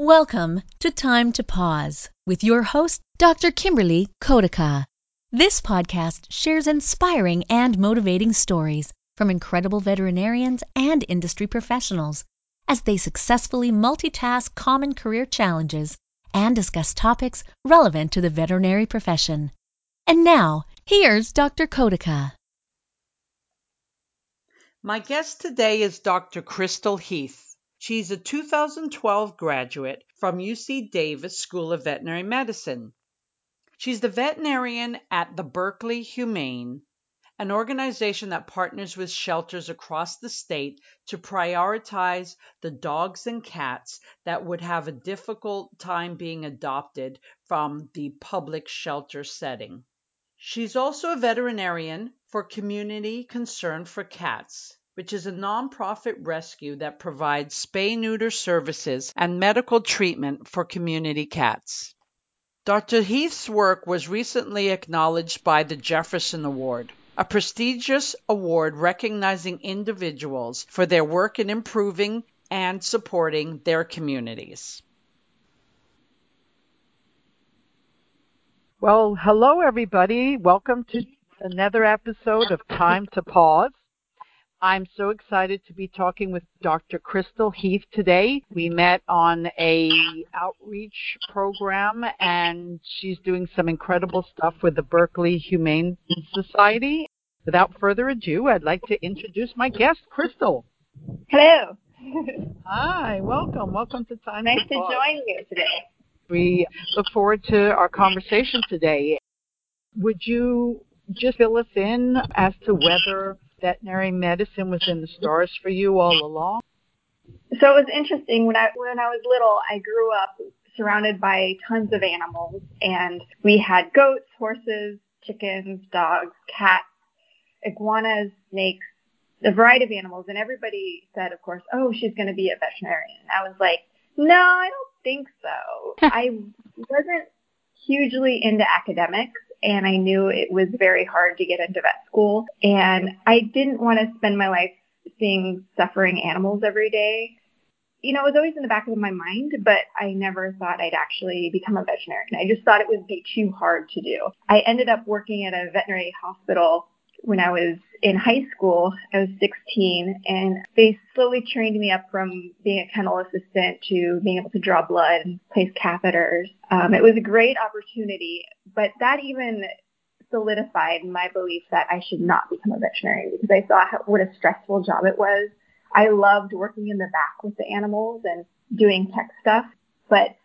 Welcome to Time to Pause with your host, Dr. Kimberly Kodaka. This podcast shares inspiring and motivating stories from incredible veterinarians and industry professionals as they successfully multitask common career challenges and discuss topics relevant to the veterinary profession. And now, here's Dr. Kodaka. My guest today is Dr. Crystal Heath. She's a 2012 graduate from UC Davis School of Veterinary Medicine. She's the veterinarian at the Berkeley Humane, an organization that partners with shelters across the state to prioritize the dogs and cats that would have a difficult time being adopted from the public shelter setting. She's also a veterinarian for Community Concern for Cats, which is a nonprofit rescue that provides spay neuter services and medical treatment for community cats. Dr. Heath's work was recently acknowledged by the Jefferson Award, a prestigious award recognizing individuals for their work in improving and supporting their communities. Well, hello, everybody. Welcome to another episode of Time to Pause. I'm so excited to be talking with Dr. Crystal Heath today. We met on a outreach program and she's doing some incredible stuff with the Berkeley Humane Society. Without further ado, I'd like to introduce my guest, Crystal. Hello. Hi, welcome. Welcome to Time nice to, to join you today. We look forward to our conversation today. Would you just fill us in as to whether veterinary medicine was in the stars for you all along? So it was interesting when I when I was little. I grew up surrounded by tons of animals, and we had goats, horses, chickens, dogs, cats, iguanas, snakes, a variety of animals. And everybody said, of course, "Oh, she's going to be a veterinarian." And I was like, "No, I don't think so. I wasn't hugely into academics and I knew it was very hard to get into vet school. And I didn't want to spend my life seeing suffering animals every day. You know, it was always in the back of my mind, but I never thought I'd actually become a veterinarian. I just thought it would be too hard to do. I ended up working at a veterinary hospital when I was in high school. I was 16, and they slowly trained me up from being a kennel assistant to being able to draw blood and place catheters. Um, it was a great opportunity, but that even solidified my belief that I should not become a veterinarian because I saw how, what a stressful job it was. I loved working in the back with the animals and doing tech stuff, but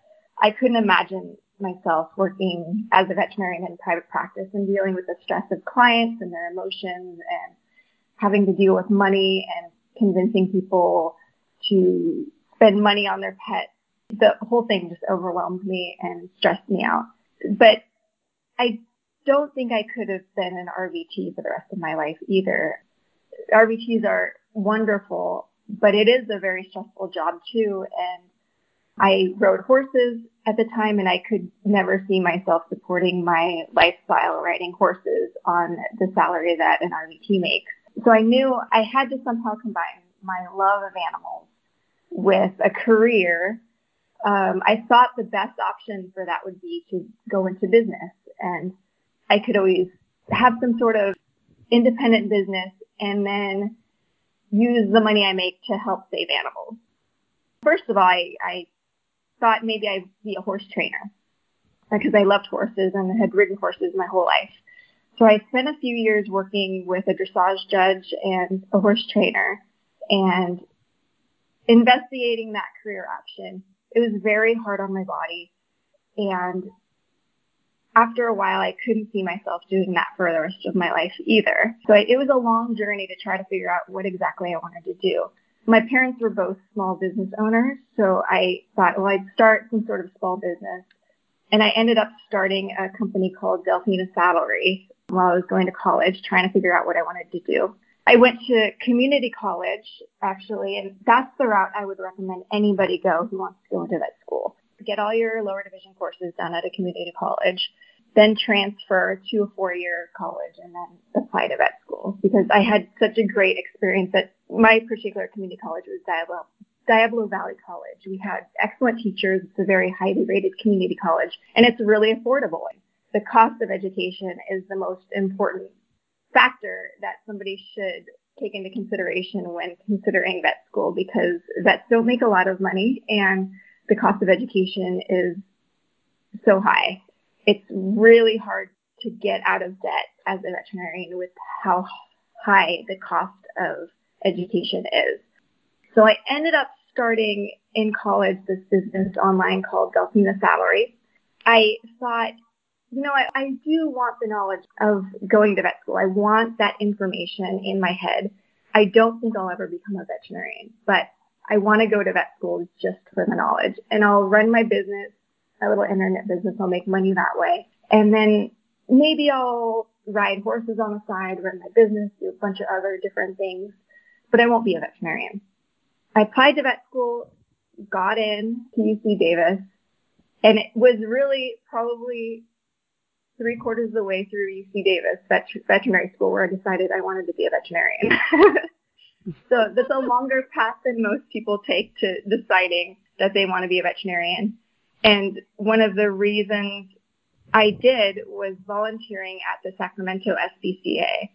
I couldn't imagine myself working as a veterinarian in private practice and dealing with the stress of clients and their emotions and having to deal with money and convincing people to spend money on their pets. The whole thing just overwhelmed me and stressed me out. But I don't think I could have been an RVT for the rest of my life either. RVTs are wonderful, but it is a very stressful job too. And I rode horses at the time and I could never see myself supporting my lifestyle riding horses on the salary that an RVT makes. So I knew I had to somehow combine my love of animals with a career. Um, I thought the best option for that would be to go into business and I could always have some sort of independent business and then use the money I make to help save animals. First of all, I, I thought maybe I'd be a horse trainer because I loved horses and had ridden horses my whole life. So I spent a few years working with a dressage judge and a horse trainer and investigating that career option. It was very hard on my body. And after a while, I couldn't see myself doing that for the rest of my life either. So it was a long journey to try to figure out what exactly I wanted to do my parents were both small business owners, so I thought, well, I'd start some sort of small business. And I ended up starting a company called Delphina Saddlery while I was going to college, trying to figure out what I wanted to do. I went to community college, actually, and that's the route I would recommend anybody go who wants to go into vet school. Get all your lower division courses done at a community college then transfer to a four year college and then apply to vet school because I had such a great experience that my particular community college was Diablo, Diablo Valley College. We had excellent teachers. It's a very highly rated community college, and it's really affordable. The cost of education is the most important factor that somebody should take into consideration when considering vet school because vets don't make a lot of money and the cost of education is so high. It's really hard to get out of debt as a veterinarian with how high the cost of education is. So I ended up starting in college this business online called Delphina Saddlery. I thought, you know, I, I do want the knowledge of going to vet school. I want that information in my head. I don't think I'll ever become a veterinarian, but I want to go to vet school just for the knowledge. And I'll run my business, my little internet business. I'll make money that way. And then maybe I'll ride horses on the side, run my business, do a bunch of other different things, but I won't be a veterinarian. I applied to vet school, got in to UC Davis, and it was really probably three quarters of the way through UC Davis vet- veterinary school where I decided I wanted to be a veterinarian. so that's a longer path than most people take to deciding that they want to be a veterinarian. And one of the reasons I did was volunteering at the Sacramento SPCA.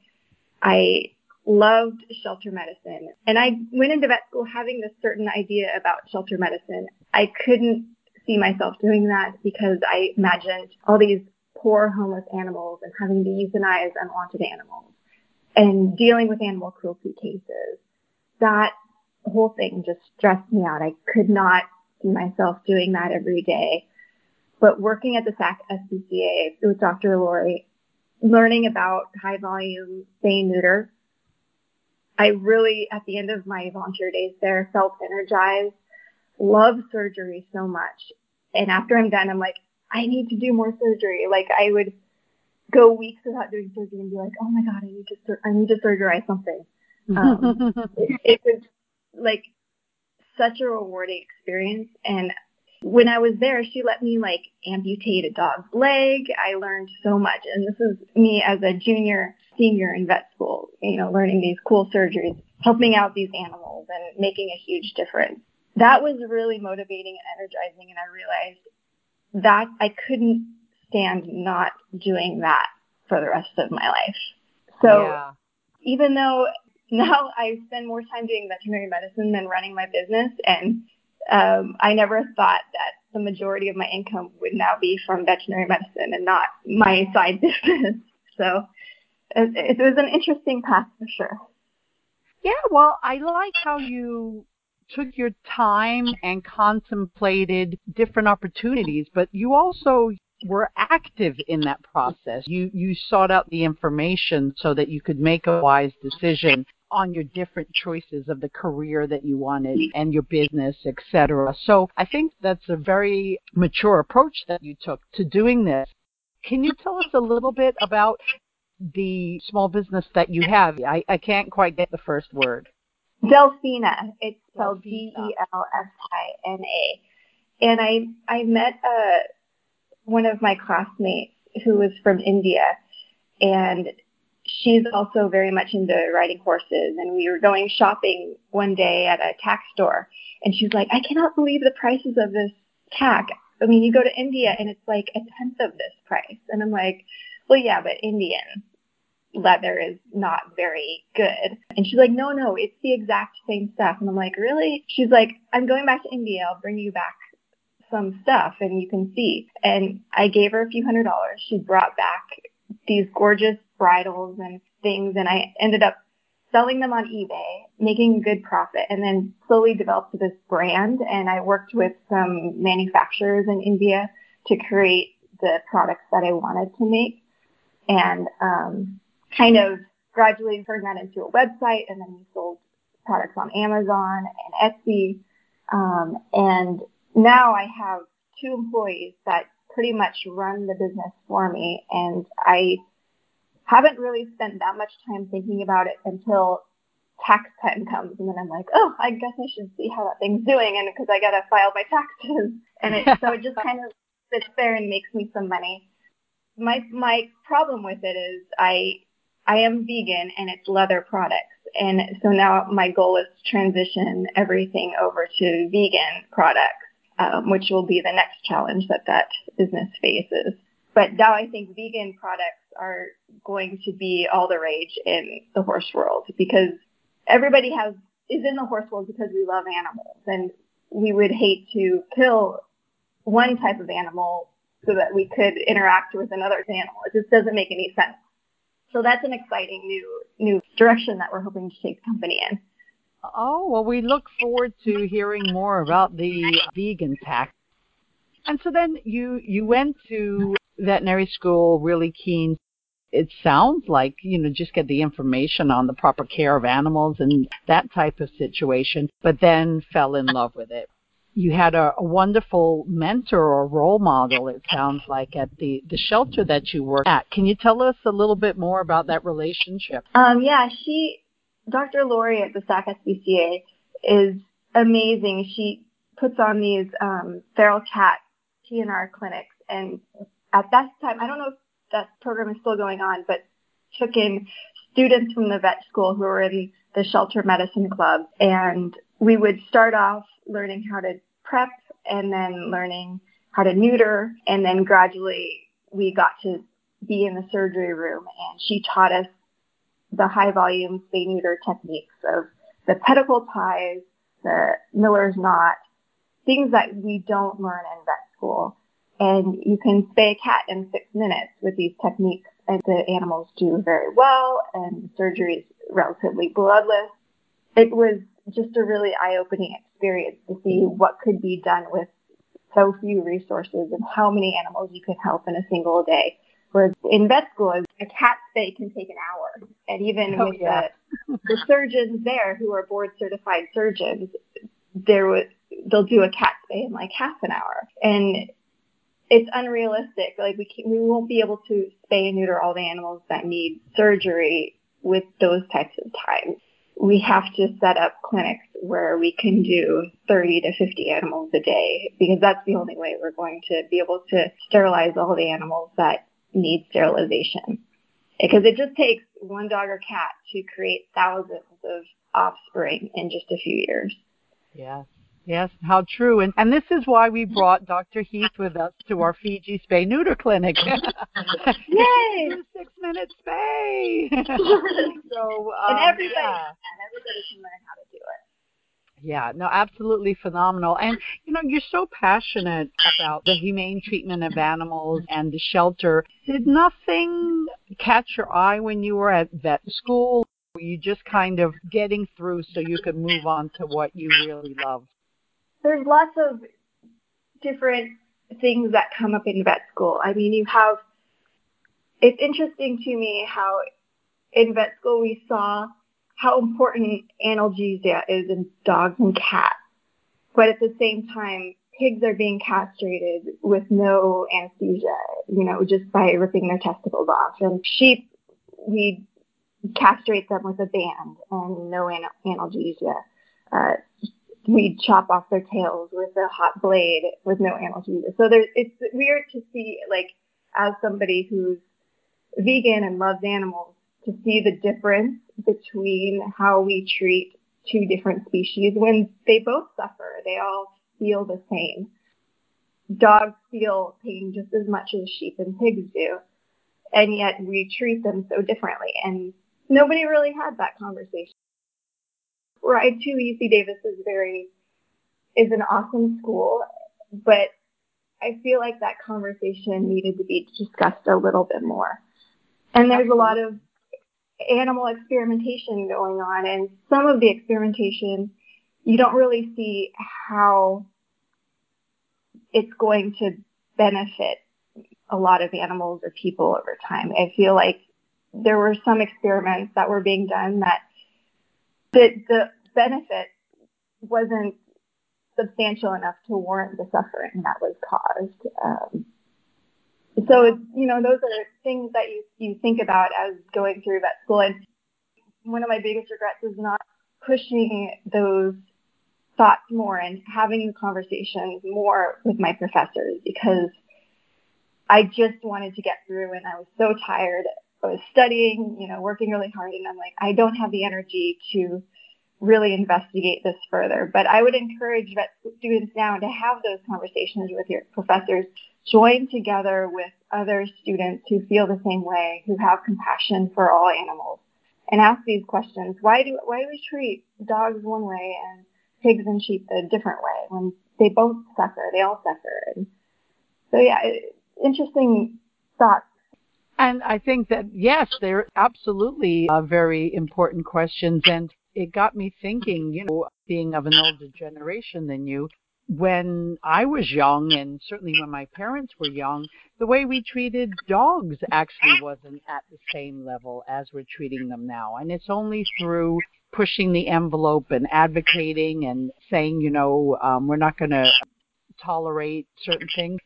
I loved shelter medicine. And I went into vet school having this certain idea about shelter medicine. I couldn't see myself doing that because I imagined all these poor homeless animals and having to euthanize unwanted animals and dealing with animal cruelty cases. That whole thing just stressed me out. I could not myself doing that every day. But working at the SAC SPCA with Dr. Lori, learning about high volume spay neuter, I really, at the end of my volunteer days there, felt energized, love surgery so much. And after I'm done, I'm like, I need to do more surgery. Like I would go weeks without doing surgery and be like, oh my god, I need to, sur- I need to surgerize something. Um, it, it was like such a rewarding experience, and when I was there, she let me like amputate a dog's leg. I learned so much. And this is me as a junior, senior in vet school, you know, learning these cool surgeries, helping out these animals and making a huge difference. That was really motivating and energizing. And I realized that I couldn't stand not doing that for the rest of my life. So yeah. even though now I spend more time doing veterinary medicine than running my business and um, I never thought that the majority of my income would now be from veterinary medicine and not my side business. So it, it was an interesting path for sure. Yeah, well, I like how you took your time and contemplated different opportunities, but you also were active in that process. You you sought out the information so that you could make a wise decision on your different choices of the career that you wanted and your business, etc. So I think that's a very mature approach that you took to doing this. Can you tell us a little bit about the small business that you have? I, I can't quite get the first word. Delphina. It's spelled D E L F I N A. And I I met uh, one of my classmates who was from India, and she's also very much into riding horses and we were going shopping one day at a tack store and she's like, I cannot believe the prices of this tack. I mean, you go to India and it's like a tenth of this price. And I'm like, well, yeah, but Indian leather is not very good. And she's like, no, no, it's the exact same stuff. And I'm like, really? She's like, I'm going back to India. I'll bring you back some stuff and you can see. And I gave her a few hundred dollars. She brought back these gorgeous bridles and things, and I ended up selling them on eBay, making a good profit, and then slowly developed this brand. And I worked with some manufacturers in India to create the products that I wanted to make, and um, kind of gradually turned that into a website, and then we sold products on Amazon and Etsy. Um, and now I have two employees that pretty much run the business for me, and I haven't really spent that much time thinking about it until tax time comes and then I'm like, oh, I guess I should see how that thing's doing and because I got to file my taxes and it, so it just kind of sits there and makes me some money. My my problem with it is I I am vegan and it's leather products And so now my goal is to transition everything over to vegan products, um, which will be the next challenge that that business faces. But now I think vegan products are going to be all the rage in the horse world because everybody has is in the horse world because we love animals and we would hate to kill one type of animal so that we could interact with another animal. It just doesn't make any sense. So that's an exciting new new direction that we're hoping to take the company in. Oh, well, we look forward to hearing more about the vegan tack. And so then you you went to veterinary school really keen. It sounds like you know just get the information on the proper care of animals and that type of situation but then fell in love with it. You had a, a wonderful mentor or role model it sounds like at the the shelter that you work at. Can you tell us a little bit more about that relationship? Um yeah she dr lori at the sac spca is amazing. She puts on these um feral cat tnr clinics and at that time i don't know if that program is still going on, but took in students from the vet school who were in the shelter medicine club. And we would start off learning how to prep and then learning how to neuter. And then gradually we got to be in the surgery room and she taught us the high volume spay neuter techniques of the pedicle ties, the Miller's knot, things that we don't learn in vet school. And you can spay a cat in six minutes with these techniques, and the animals do very well, and the surgery is relatively bloodless. It was just a really eye-opening experience to see what could be done with so few resources and how many animals you could help in a single day. Whereas in vet school, a cat spay can take an hour. And even oh, with yeah. the, the surgeons there who are board certified surgeons, there was, they'll do a cat spay in like half an hour. And it's unrealistic. Like we can, we won't be able to spay and neuter all the animals that need surgery with those types of times. We have to set up clinics where we can do 30 to 50 animals a day because that's the only way we're going to be able to sterilize all the animals that need sterilization. Because it just takes one dog or cat to create thousands of offspring in just a few years. Yeah. Yes, how true. And, and this is why we brought Dr. Heath with us to our Fiji spay neuter clinic. Yay! Six minute spay. so, um, and everybody, yeah. and everybody can learn how to do it. Yeah, no, absolutely phenomenal. And you know, you're so passionate about the humane treatment of animals and the shelter. Did nothing catch your eye when you were at vet school? Were you just kind of getting through so you could move on to what you really love? There's lots of different things that come up in vet school. I mean, you have, it's interesting to me how in vet school we saw how important analgesia is in dogs and cats. But at the same time, pigs are being castrated with no anesthesia, you know, just by ripping their testicles off. And sheep, we castrate them with a band and no analgesia. Uh, we'd chop off their tails with a hot blade with no analgesia. So there's, it's weird to see, like, as somebody who's vegan and loves animals, to see the difference between how we treat two different species when they both suffer. They all feel the same. Dogs feel pain just as much as sheep and pigs do, and yet we treat them so differently. And nobody really had that conversation. Ride to UC Davis is very is an awesome school, but I feel like that conversation needed to be discussed a little bit more. And there's a lot of animal experimentation going on, and some of the experimentation you don't really see how it's going to benefit a lot of animals or people over time. I feel like there were some experiments that were being done that the, the benefit wasn't substantial enough to warrant the suffering that was caused. Um, so, you know, those are things that you, you think about as going through vet school. And one of my biggest regrets is not pushing those thoughts more and having conversations more with my professors because I just wanted to get through and I was so tired I was studying, you know, working really hard, and I'm like, I don't have the energy to really investigate this further. But I would encourage vet students now to have those conversations with your professors, join together with other students who feel the same way, who have compassion for all animals, and ask these questions. Why do why do we treat dogs one way and pigs and sheep a different way when they both suffer? They all suffer. And so yeah, interesting thoughts. And I think that yes, they're absolutely uh, very important questions, and it got me thinking. You know, being of an older generation than you, when I was young, and certainly when my parents were young, the way we treated dogs actually wasn't at the same level as we're treating them now. And it's only through pushing the envelope and advocating and saying, you know, um, we're not going to tolerate certain things.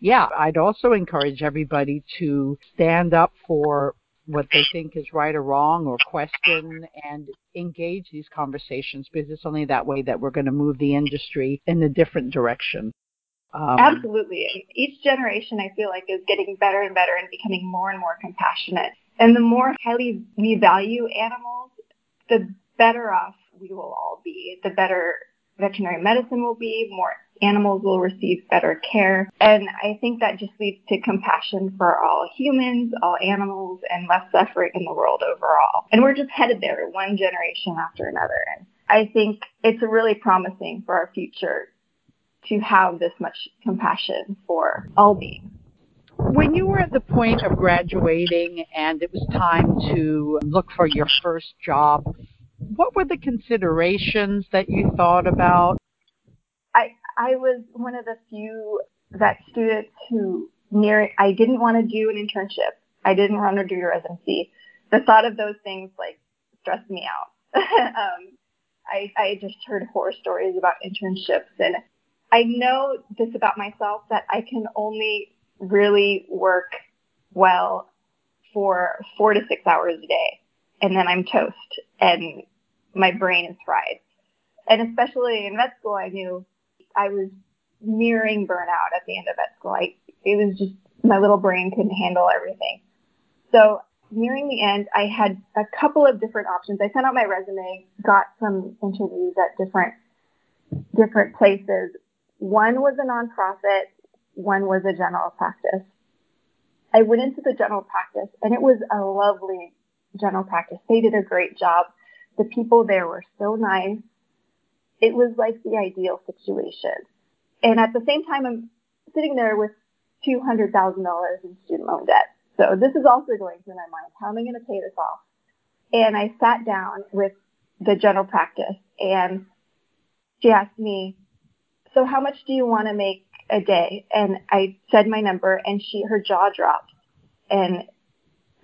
Yeah, I'd also encourage everybody to stand up for what they think is right or wrong or question and engage these conversations because it's only that way that we're going to move the industry in a different direction. Um, Absolutely. Each generation, I feel like, is getting better and better and becoming more and more compassionate. And the more highly we value animals, the better off we will all be. The better veterinary medicine will be, more animals will receive better care. And I think that just leads to compassion for all humans, all animals, and less suffering in the world overall. And we're just headed there one generation after another. And I think it's really promising for our future to have this much compassion for all beings. When you were at the point of graduating and it was time to look for your first job, what were the considerations that you thought about? I was one of the few vet students who near I didn't want to do an internship. I didn't want to do a residency. The thought of those things like stressed me out. um, I I just heard horror stories about internships and I know this about myself that I can only really work well for four to six hours a day and then I'm toast and my brain is fried. And especially in vet school, I knew I was nearing burnout at the end of vet school. I, it was just my little brain couldn't handle everything. So nearing the end, I had a couple of different options. I sent out my resume, got some interviews at different different places. One was a nonprofit, one was a general practice. I went into the general practice and it was a lovely general practice. They did a great job. The people there were so nice. It was like the ideal situation. And at the same time, I'm sitting there with $200,000 in student loan debt. So this is also going through my mind. How am I going to pay this off? And I sat down with the general practice and she asked me, so how much do you want to make a day? And I said my number and she, her jaw dropped and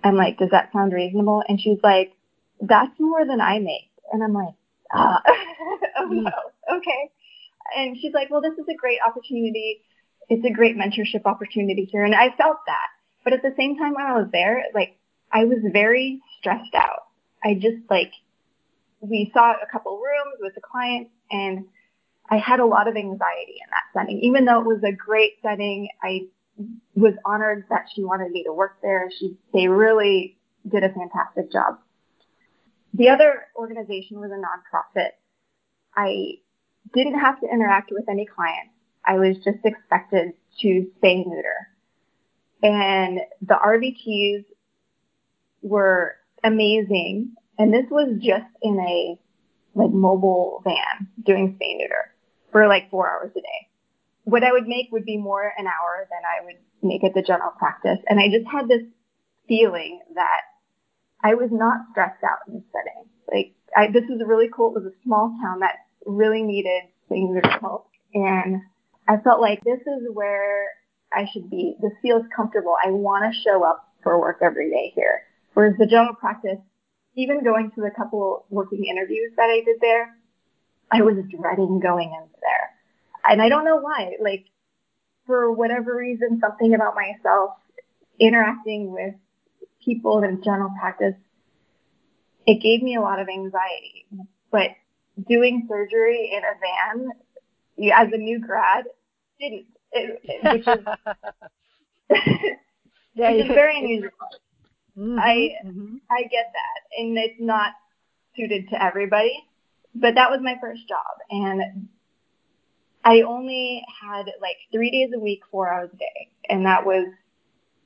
I'm like, does that sound reasonable? And she's like, that's more than I make. And I'm like, ah, oh mm. no, okay. And she's like, well, this is a great opportunity. It's a great mentorship opportunity here. And I felt that. But at the same time, when I was there, like, I was very stressed out. I just like, we saw a couple rooms with the client and I had a lot of anxiety in that setting. Even though it was a great setting, I was honored that she wanted me to work there. She, they really did a fantastic job. The other organization was a nonprofit. I didn't have to interact with any clients. I was just expected to spay neuter. And the RVTs were amazing. And this was just in a like mobile van doing spay neuter for like four hours a day. What I would make would be more an hour than I would make at the general practice. And I just had this feeling that I was not stressed out in this setting. Like I, this was really cool. It was a small town that really needed things to help, and I felt like this is where I should be. This feels comfortable. I want to show up for work every day here. Whereas the general practice, even going to the couple working interviews that I did there, I was dreading going into there. And I don't know why. Like, for whatever reason, something about myself interacting with people in general practice, it gave me a lot of anxiety. But doing surgery in a van as a new grad didn't, it, it, which is, yeah, which is very unusual. Mm-hmm, I mm-hmm. I get that, and it's not suited to everybody. But that was my first job, and I only had like three days a week, four hours a day, and that was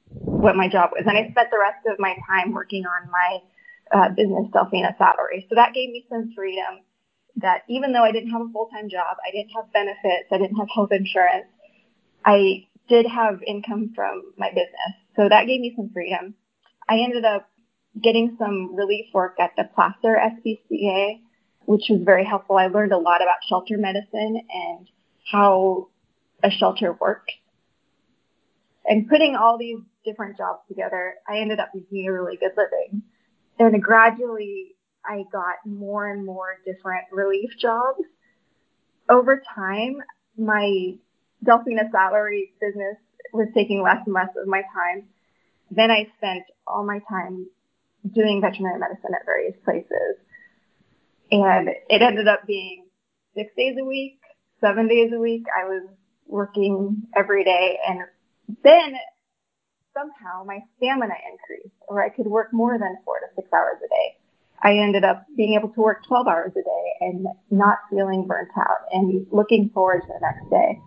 what my job was. And I spent the rest of my time working on my uh, business Delphina Saddlery. So that gave me some freedom that even though I didn't have a full time job, I didn't have benefits, I didn't have health insurance, I did have income from my business. So that gave me some freedom. I ended up getting some relief work at the Placer SPCA, which was very helpful. I learned a lot about shelter medicine and how a shelter works. And putting all these different jobs together, I ended up making a really good living. And gradually, I got more and more different relief jobs. Over time, my Delphina Saddlery business was taking less and less of my time. Then I spent all my time doing veterinary medicine at various places. And it ended up being six days a week, seven days a week. I was working every day. And then somehow my stamina increased, or I could work more than four to six hours a day. I ended up being able to work 12 hours a day and not feeling burnt out and looking forward to the next day.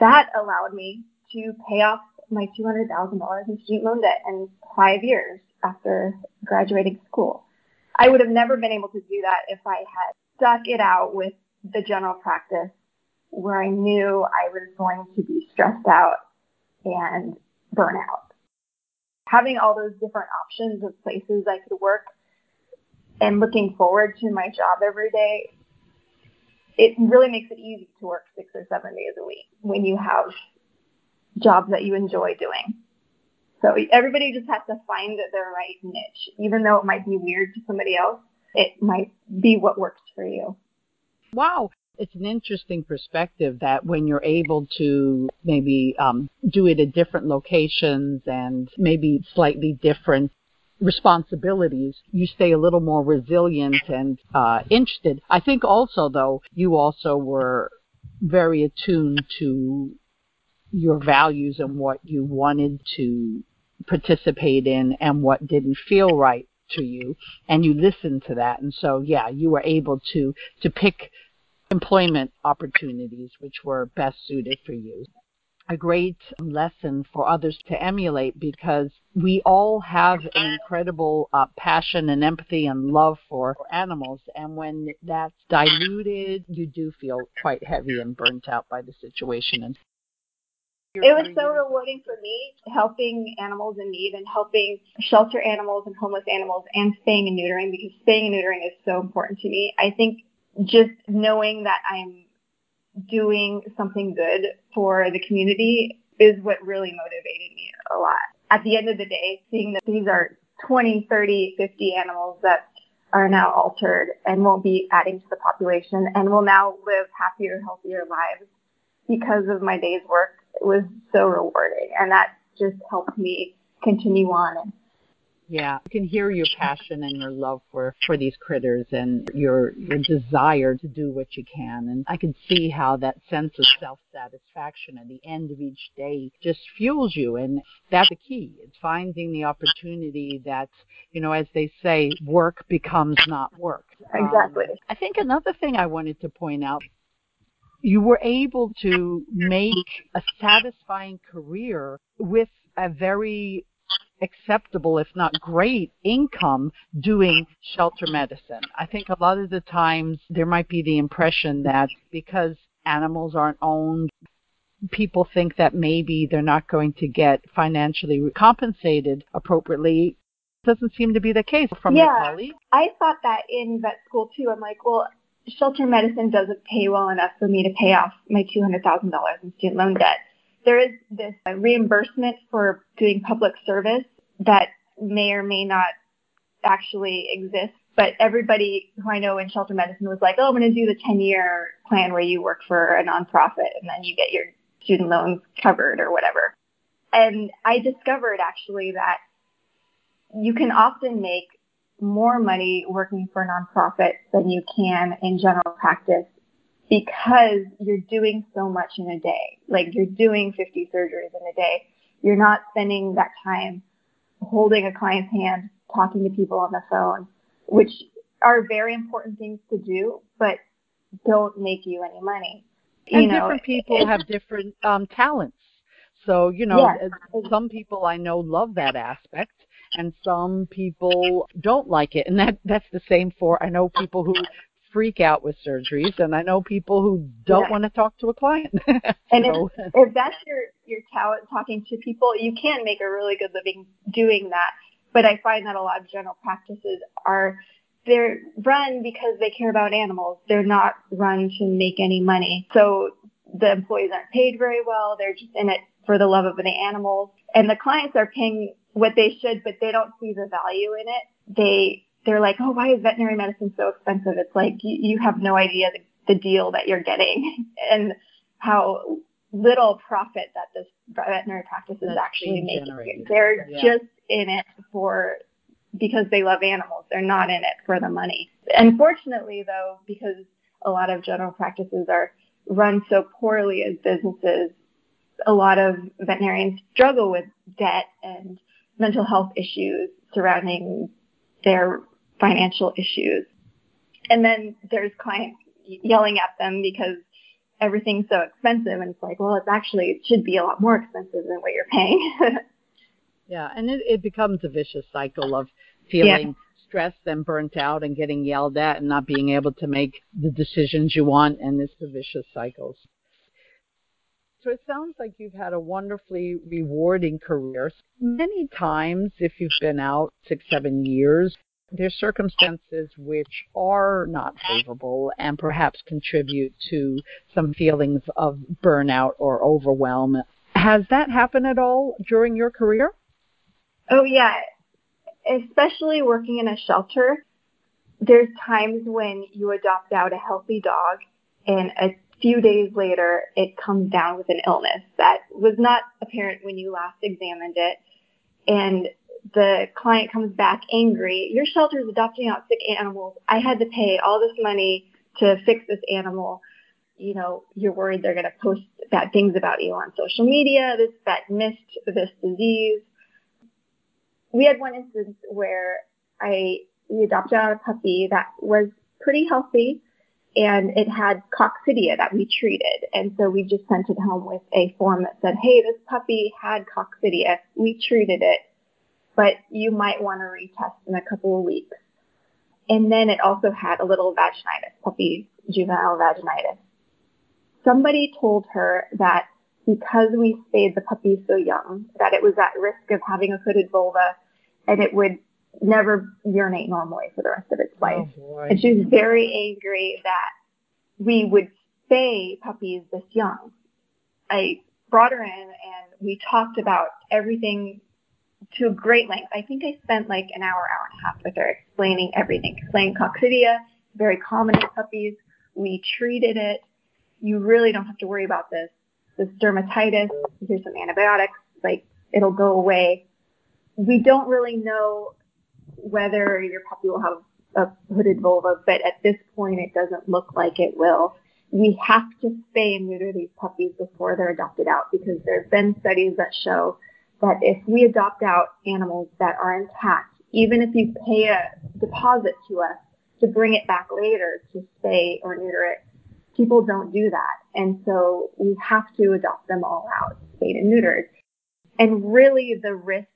That allowed me to pay off my $200,000 in student loan debt in five years after graduating school. I would have never been able to do that if I had stuck it out with the general practice where I knew I was going to be stressed out and burn out. Having all those different options of places I could work and looking forward to my job every day, it really makes it easy to work six or seven days a week when you have jobs that you enjoy doing. So everybody just has to find their right niche. Even though it might be weird to somebody else, it might be what works for you. Wow. It's an interesting perspective that when you're able to maybe um, do it at different locations and maybe slightly different responsibilities, you stay a little more resilient and uh, interested. I think also, though, you also were very attuned to your values and what you wanted to participate in and what didn't feel right to you and you listened to that and so yeah you were able to to pick employment opportunities which were best suited for you a great lesson for others to emulate because we all have an incredible uh, passion and empathy and love for animals. And when that's diluted, you do feel quite heavy and burnt out by the situation. And it was so rewarding for me helping animals in need and helping shelter animals and homeless animals and spaying and neutering because spaying and neutering is so important to me. I think just knowing that I'm doing something good for the community is what really motivated me a lot. At the end of the day, seeing that these are 20, 30, 50 animals that are now altered and won't be adding to the population and will now live happier, healthier lives because of my day's work it was so rewarding. And that just helped me continue on yeah, I can hear your passion and your love for for these critters and your your desire to do what you can. And I can see how that sense of self satisfaction at the end of each day just fuels you. And that's the key. It's finding the opportunity that you know, as they say, work becomes not work. Exactly. Um, I think another thing I wanted to point out you were able to make a satisfying career with a very acceptable, if not great, income doing shelter medicine. I think a lot of the times there might be the impression that because animals aren't owned, people think that maybe they're not going to get financially compensated appropriately. Doesn't seem to be the case from yeah, your colleague. I thought that in vet school too. I'm like, well, shelter medicine doesn't pay well enough for me to pay off my $200,000 in student loan debt there is this reimbursement for doing public service that may or may not actually exist. But everybody who I know in shelter medicine was like, oh, I'm going to do the 10 year plan where you work for a nonprofit and then you get your student loans covered or whatever. And I discovered actually that you can often make more money working for a nonprofit than you can in general practice because you're doing so much in a day. Like you're doing 50 surgeries in a day. You're not spending that time holding a client's hand, talking to people on the phone, which are very important things to do, but don't make you any money. And you know, different people have different um, talents. So, you know, Yes. some people I know love that aspect and some people don't like it. And that that's the same for I know people who freak out with surgeries and I know people who don't Yeah. want to talk to a client. And so, if that's your your talent talking to people, you can make a really good living doing that. But I find that a lot of general practices are they're run because they care about animals. They're not run to make any money. So the employees aren't paid very well. They're just in it for the love of the animals. And the clients are paying what they should, but they don't see the value in it. They they're like, oh, why is veterinary medicine so expensive? It's like you, you have no idea the, the deal that you're getting and how little profit that this veterinary practice is That's actually making. generated. They're Yeah. just in it for because they love animals. They're not in it for the money. Unfortunately, though, because a lot of general practices are run so poorly as businesses, a lot of veterinarians struggle with debt and mental health issues surrounding their financial issues. And then there's clients yelling at them because everything's so expensive and it's like, well, it's actually it should be a lot more expensive than what you're paying. yeah, and it, it becomes a vicious cycle of feeling stressed and burnt out and getting yelled at and not being able to make the decisions you want and it's the vicious cycles. So it sounds like you've had a wonderfully rewarding career. Many times, if you've been out six, seven years, there's circumstances which are not favorable and perhaps contribute to some feelings of burnout or overwhelm. Has that happened at all during your career? Oh yeah, especially working in a shelter. There's times when you adopt out a healthy dog, and a few days later it comes down with an illness that was not apparent when you last examined it, and the client comes back angry. Your shelter is adopting out sick animals. I had to pay all this money to fix this animal. You know, you're worried they're going to post bad things about you on social media. This vet missed this disease we had one instance where I we adopted out a puppy that was pretty healthy and it had coccidia that we treated. And so we just sent it home with a form that said, Hey, this puppy had coccidia. We treated it, but you might want to retest in a couple of weeks. And then it also had a little vaginitis, puppy juvenile vaginitis. Somebody told her that because we spayed the puppy so young, that it was at risk of having a hooded vulva and it would never urinate normally for the rest of its life. Oh. And she was very angry that we would spay puppies this young. I brought her in and we talked about everything to great length. I think I spent like an hour, hour and a half with her explaining everything, explaining coccidia, very common in puppies. We treated it. You really don't have to worry about this. This dermatitis, here's some antibiotics, like it'll go away. We don't really know whether your puppy will have a hooded vulva, but at this point it doesn't look like it will. We have to spay and neuter these puppies before they're adopted out because there have been studies that show that if we adopt out animals that are intact, even if you pay a deposit to us to bring it back later to spay or neuter it, people don't do that. And so we have to adopt them all out, spayed and neutered. And really the risk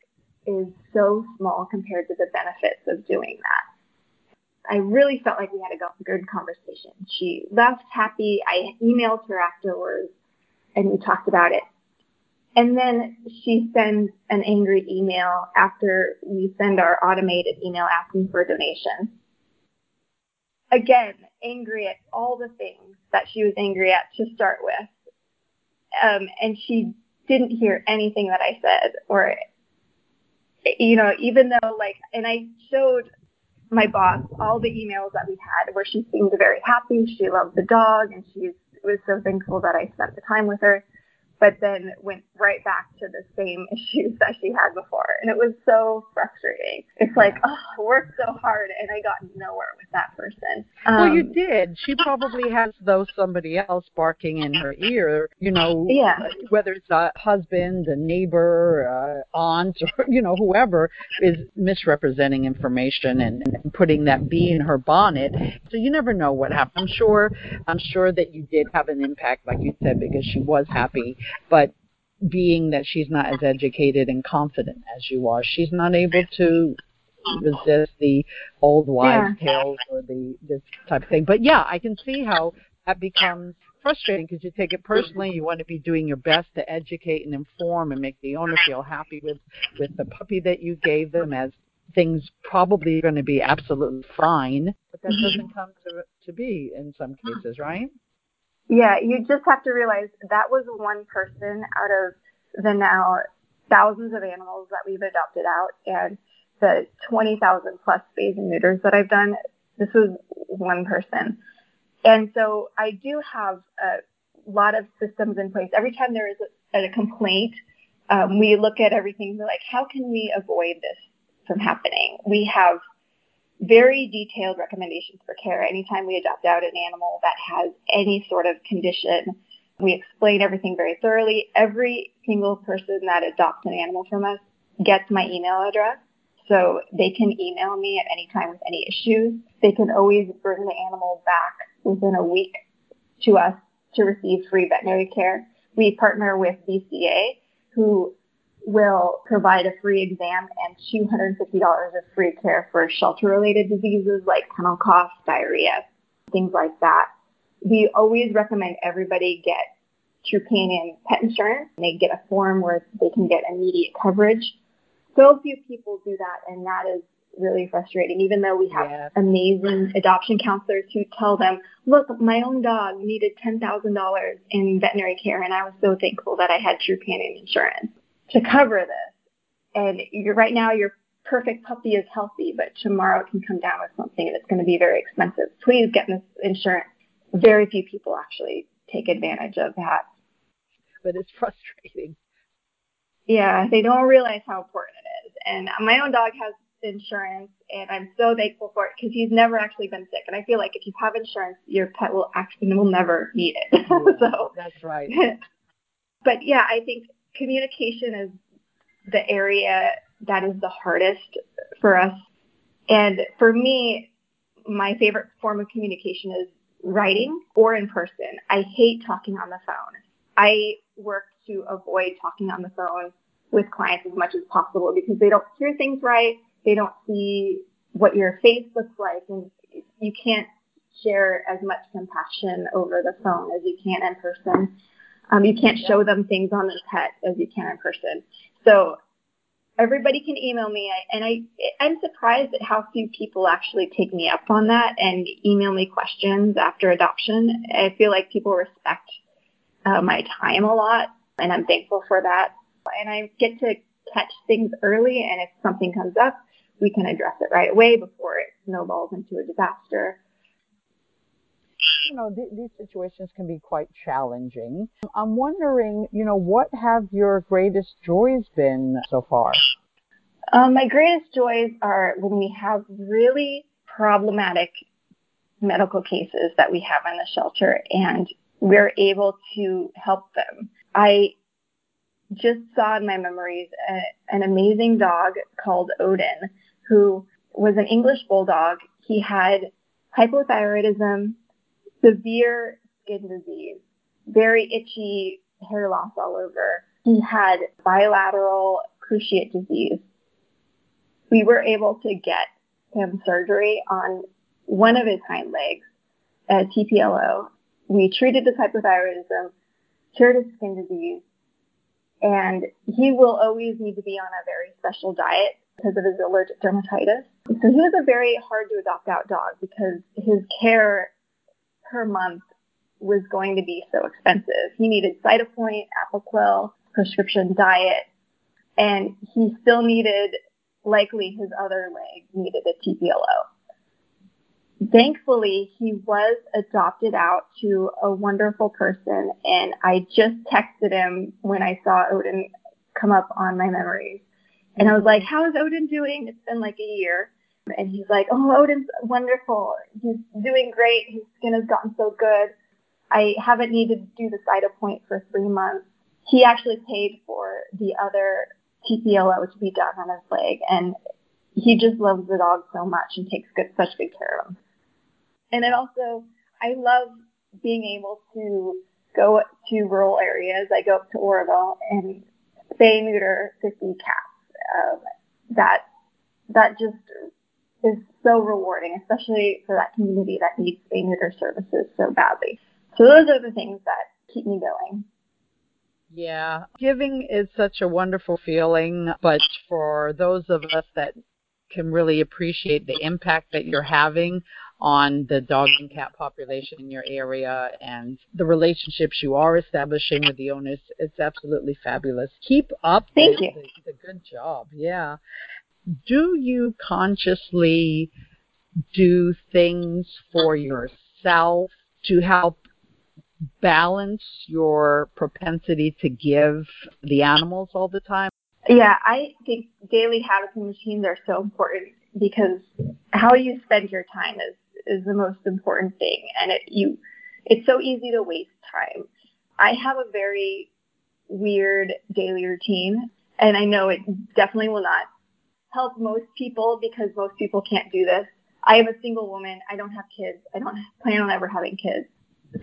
is so small compared to the benefits of doing that. I really felt like we had a good conversation. She left happy. I emailed her afterwards and we talked about it. And then she sends an angry email after we send our automated email asking for a donation. Again, angry at all the things that she was angry at to start with. Um, and she didn't hear anything that I said or you know, even though like, and I showed my boss all the emails that we had where she seemed very happy. She loved the dog and she was so thankful that I spent the time with her. But then went right back to the same issues that she had before. And it was so frustrating. It's like, oh, I worked so hard and I got nowhere with that person. Um, well, you um, did. She probably has, though, somebody else barking in her ear, you know, yeah. whether it's a husband, a neighbor, uh, aunt, or, you know, whoever is misrepresenting information and, and putting that bee in her bonnet. So you never know what happened. I'm sure, I'm sure that you did have an impact, like you said, because she was happy but being that she's not as educated and confident as you are, she's not able to resist the old wives' yeah. tales or the this type of thing. But yeah, I can see how that becomes frustrating because you take it personally. You want to be doing your best to educate and inform and make the owner feel happy with with the puppy that you gave them as things probably are going to be absolutely fine, but that mm-hmm. doesn't come to to be in some cases, right? Yeah, you just have to realize that was one person out of the now thousands of animals that we've adopted out and the 20,000 plus spays and neuters that I've done. This was one person. And so I do have a lot of systems in place. Every time there is a, a complaint, um, we look at everything like, how can we avoid this from happening? We have very detailed recommendations for care anytime we adopt out an animal that has any sort of condition. We explain everything very thoroughly. Every single person that adopts an animal from us gets my email address. So they can email me at any time with any issues. They can always bring the animal back within a week to us to receive free veterinary care. We partner with VCA, who will provide a free exam and $250 of free care for shelter related diseases like kennel cough, diarrhea, things like that. We always recommend everybody get Trupanion pet insurance. They get a form where they can get immediate coverage. So few people do that, and that is really frustrating, even though we have yeah. amazing adoption counselors who tell them, look, my own dog needed $10,000 in veterinary care, and I was so thankful that I had Trupanion insurance to cover this. And you're right now your perfect puppy is healthy, but tomorrow it can come down with something and it's going to be very expensive. Please get this insurance. Very few people actually take advantage of that. But it's frustrating. Yeah, they don't realize how important it is. And my own dog has insurance and I'm so thankful for it because he's never actually been sick. And I feel like if you have insurance, your pet will actually will never need it. Yeah, so that's right. but yeah, I think communication is the area that is the hardest for us. And for me, my favorite form of communication is writing or in person. I hate talking on the phone. I work to avoid talking on the phone with clients as much as possible because they don't hear things right. They don't see what your face looks like and you can't share as much compassion over the phone as you can in person. Um, you can't show them things on the pet as you can in person. So everybody can email me, and I I'm surprised at how few people actually take me up on that and email me questions after adoption. I feel like people respect uh, my time a lot, and I'm thankful for that. And I get to catch things early, and if something comes up, we can address it right away before it snowballs into a disaster you know, th- these situations can be quite challenging. I'm wondering, you know, what have your greatest joys been so far? Um, my greatest joys are when we have really problematic medical cases that we have in the shelter and we're able to help them. I just saw in my memories a, an amazing dog called Odin who was an English bulldog. He had hypothyroidism, severe skin disease, very itchy hair loss all over. He had bilateral cruciate disease. We were able to get him surgery on one of his hind legs, a TPLO. We treated his hypothyroidism, cured his skin disease, and he will always need to be on a very special diet because of his allergic dermatitis. So he was a very hard to adopt out dog because his care per month was going to be so expensive. He needed Cytopoint, Apoquel, prescription diet, and he still needed, likely his other leg needed a TPLO. thankfully, he was adopted out to a wonderful person. And I just texted him when I saw Odin come up on my memories. And I was like, How is Odin doing? It's been like a year. And he's like, Oh, Odin's wonderful. He's doing great. His skin has gotten so good. I haven't needed to do the Cytopoint for three months. He actually paid for the other TPLO to be done on his leg. And he just loves the dog so much and takes good, such good care of him. And it also, I love being able to go to rural areas. I go up to Oroville and spay neuter 50 cats. Um, that that just is so rewarding, especially for that community that needs spay neuter services so badly. So those are the things that keep me going. Yeah, giving is such a wonderful feeling, but for those of us that can really appreciate the impact that you're having on the dog and cat population in your area and the relationships you are establishing with the owners. It's absolutely fabulous. Keep up Thank the, you. The, the good job. Yeah. Do you consciously do things for yourself to help balance your propensity to give the animals all the time? Yeah, I think daily habits and routines are so important because how you spend your time is is the most important thing, and it you it's so easy to waste time. I have a very weird daily routine, and I know it definitely will not help most people because most people can't do this. I am a single woman. I don't have kids. I don't plan on ever having kids.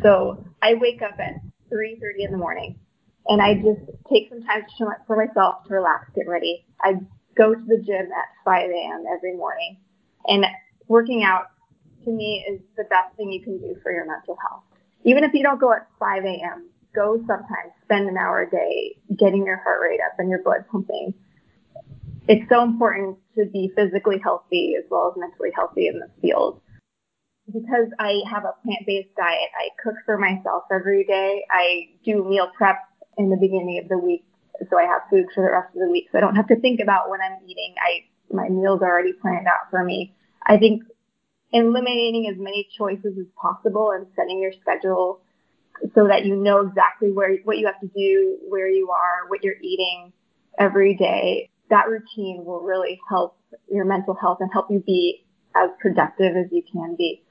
So I wake up at 3:30 in the morning, and I just take some time to for myself to relax, get ready. I go to the gym at 5 a.m. every morning, and working out to me is the best thing you can do for your mental health. Even if you don't go at 5 a.m., go sometimes, spend an hour a day getting your heart rate up and your blood pumping. It's so important to be physically healthy as well as mentally healthy in this field. Because I have a plant-based diet, I cook for myself every day. I do meal prep in the beginning of the week, so I have food for the rest of the week. So I don't have to think about what I'm eating. I my meals are already planned out for me. I think eliminating as many choices as possible and setting your schedule so that you know exactly where what you have to do, where you are, what you're eating every day. That routine will really help your mental health and help you be as productive as you can be.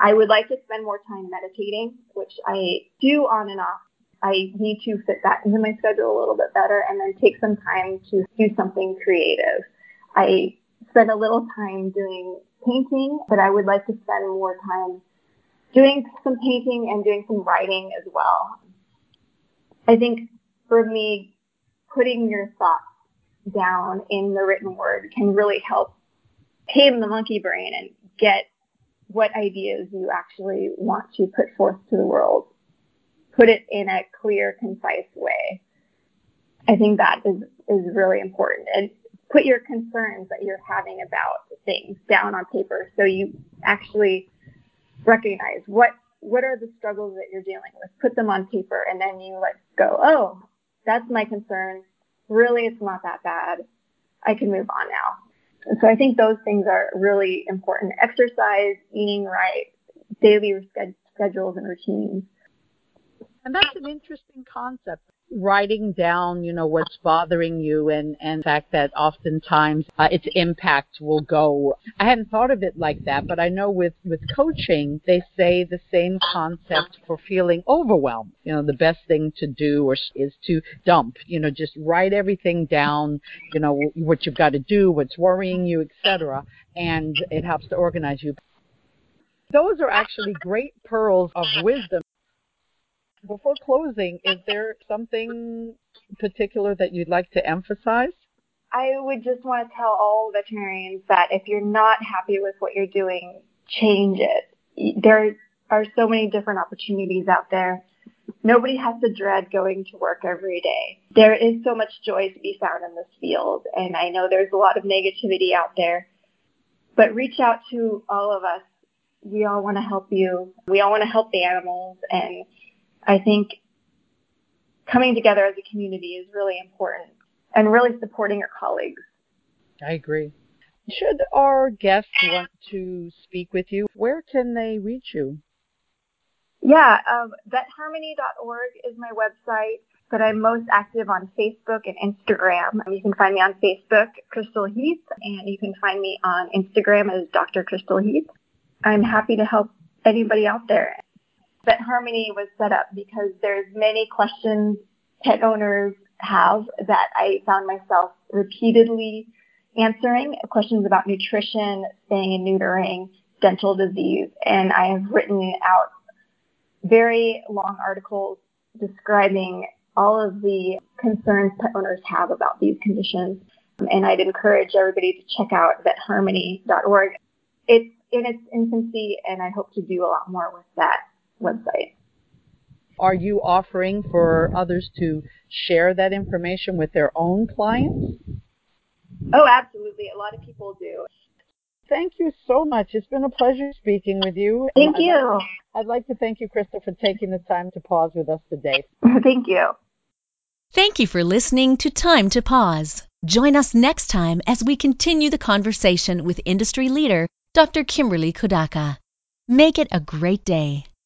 I would like to spend more time meditating, which I do on and off. I need to fit that into my schedule a little bit better and then take some time to do something creative. I spend a little time doing painting, but I would like to spend more time doing some painting and doing some writing as well. I think for me, putting your thoughts down in the written word can really help tame the monkey brain and get what ideas you actually want to put forth to the world. Put it in a clear, concise way. I think that is, is really important. And put your concerns that you're having about things down on paper so you actually recognize what what are the struggles that you're dealing with put them on paper and then you like go oh that's my concern really it's not that bad. I can move on now. And so i think those things are really important. Exercise eating right daily schedules and routines. And that's an interesting concept writing down, you know, what's bothering you and, and the fact that oftentimes uh, its impact will go. I hadn't thought of it like that, but I know with, with coaching, they say the same concept for feeling overwhelmed. You know, the best thing to do or, is to dump, you know, just write everything down, you know, what you've got to do, what's worrying you, etc. And it helps to organize you. Those are actually great pearls of wisdom before closing, is there something particular that you'd like to emphasize? I would just want to tell all veterinarians that if you're not happy with what you're doing, change it. There are so many different opportunities out there. Nobody has to dread going to work every day. There is so much joy to be found in this field, and I know there's a lot of negativity out there. But reach out to all of us. We all want to help you. We all want to help the animals, and I think coming together as a community is really important and really supporting your colleagues. I agree. Should our guests want to speak with you, where can they reach you? Yeah, um, vetharmony.org is my website, but I'm most active on Facebook and Instagram. You can find me on Facebook, Crystal Heath, and you can find me on Instagram as Dr. Crystal Heath. I'm happy to help anybody out there. Vet Harmony was set up because there's many questions pet owners have that I found myself repeatedly answering questions about nutrition, spaying and neutering, dental disease, and I have written out very long articles describing all of the concerns pet owners have about these conditions. And I'd encourage everybody to check out vetharmony.org. It's in its infancy, and I hope to do a lot more with that website. Are you offering for others to share that information with their own clients? Oh, absolutely. A lot of people do. Thank you so much. It's been a pleasure speaking with you. Thank I'd you. Like, I'd like to thank you, Crystal, for taking the time to pause with us today. Thank you. Thank you for listening to Time to Pause. Join us next time as we continue the conversation with industry leader Dr. Kimberly Kodaka. Make it a great day.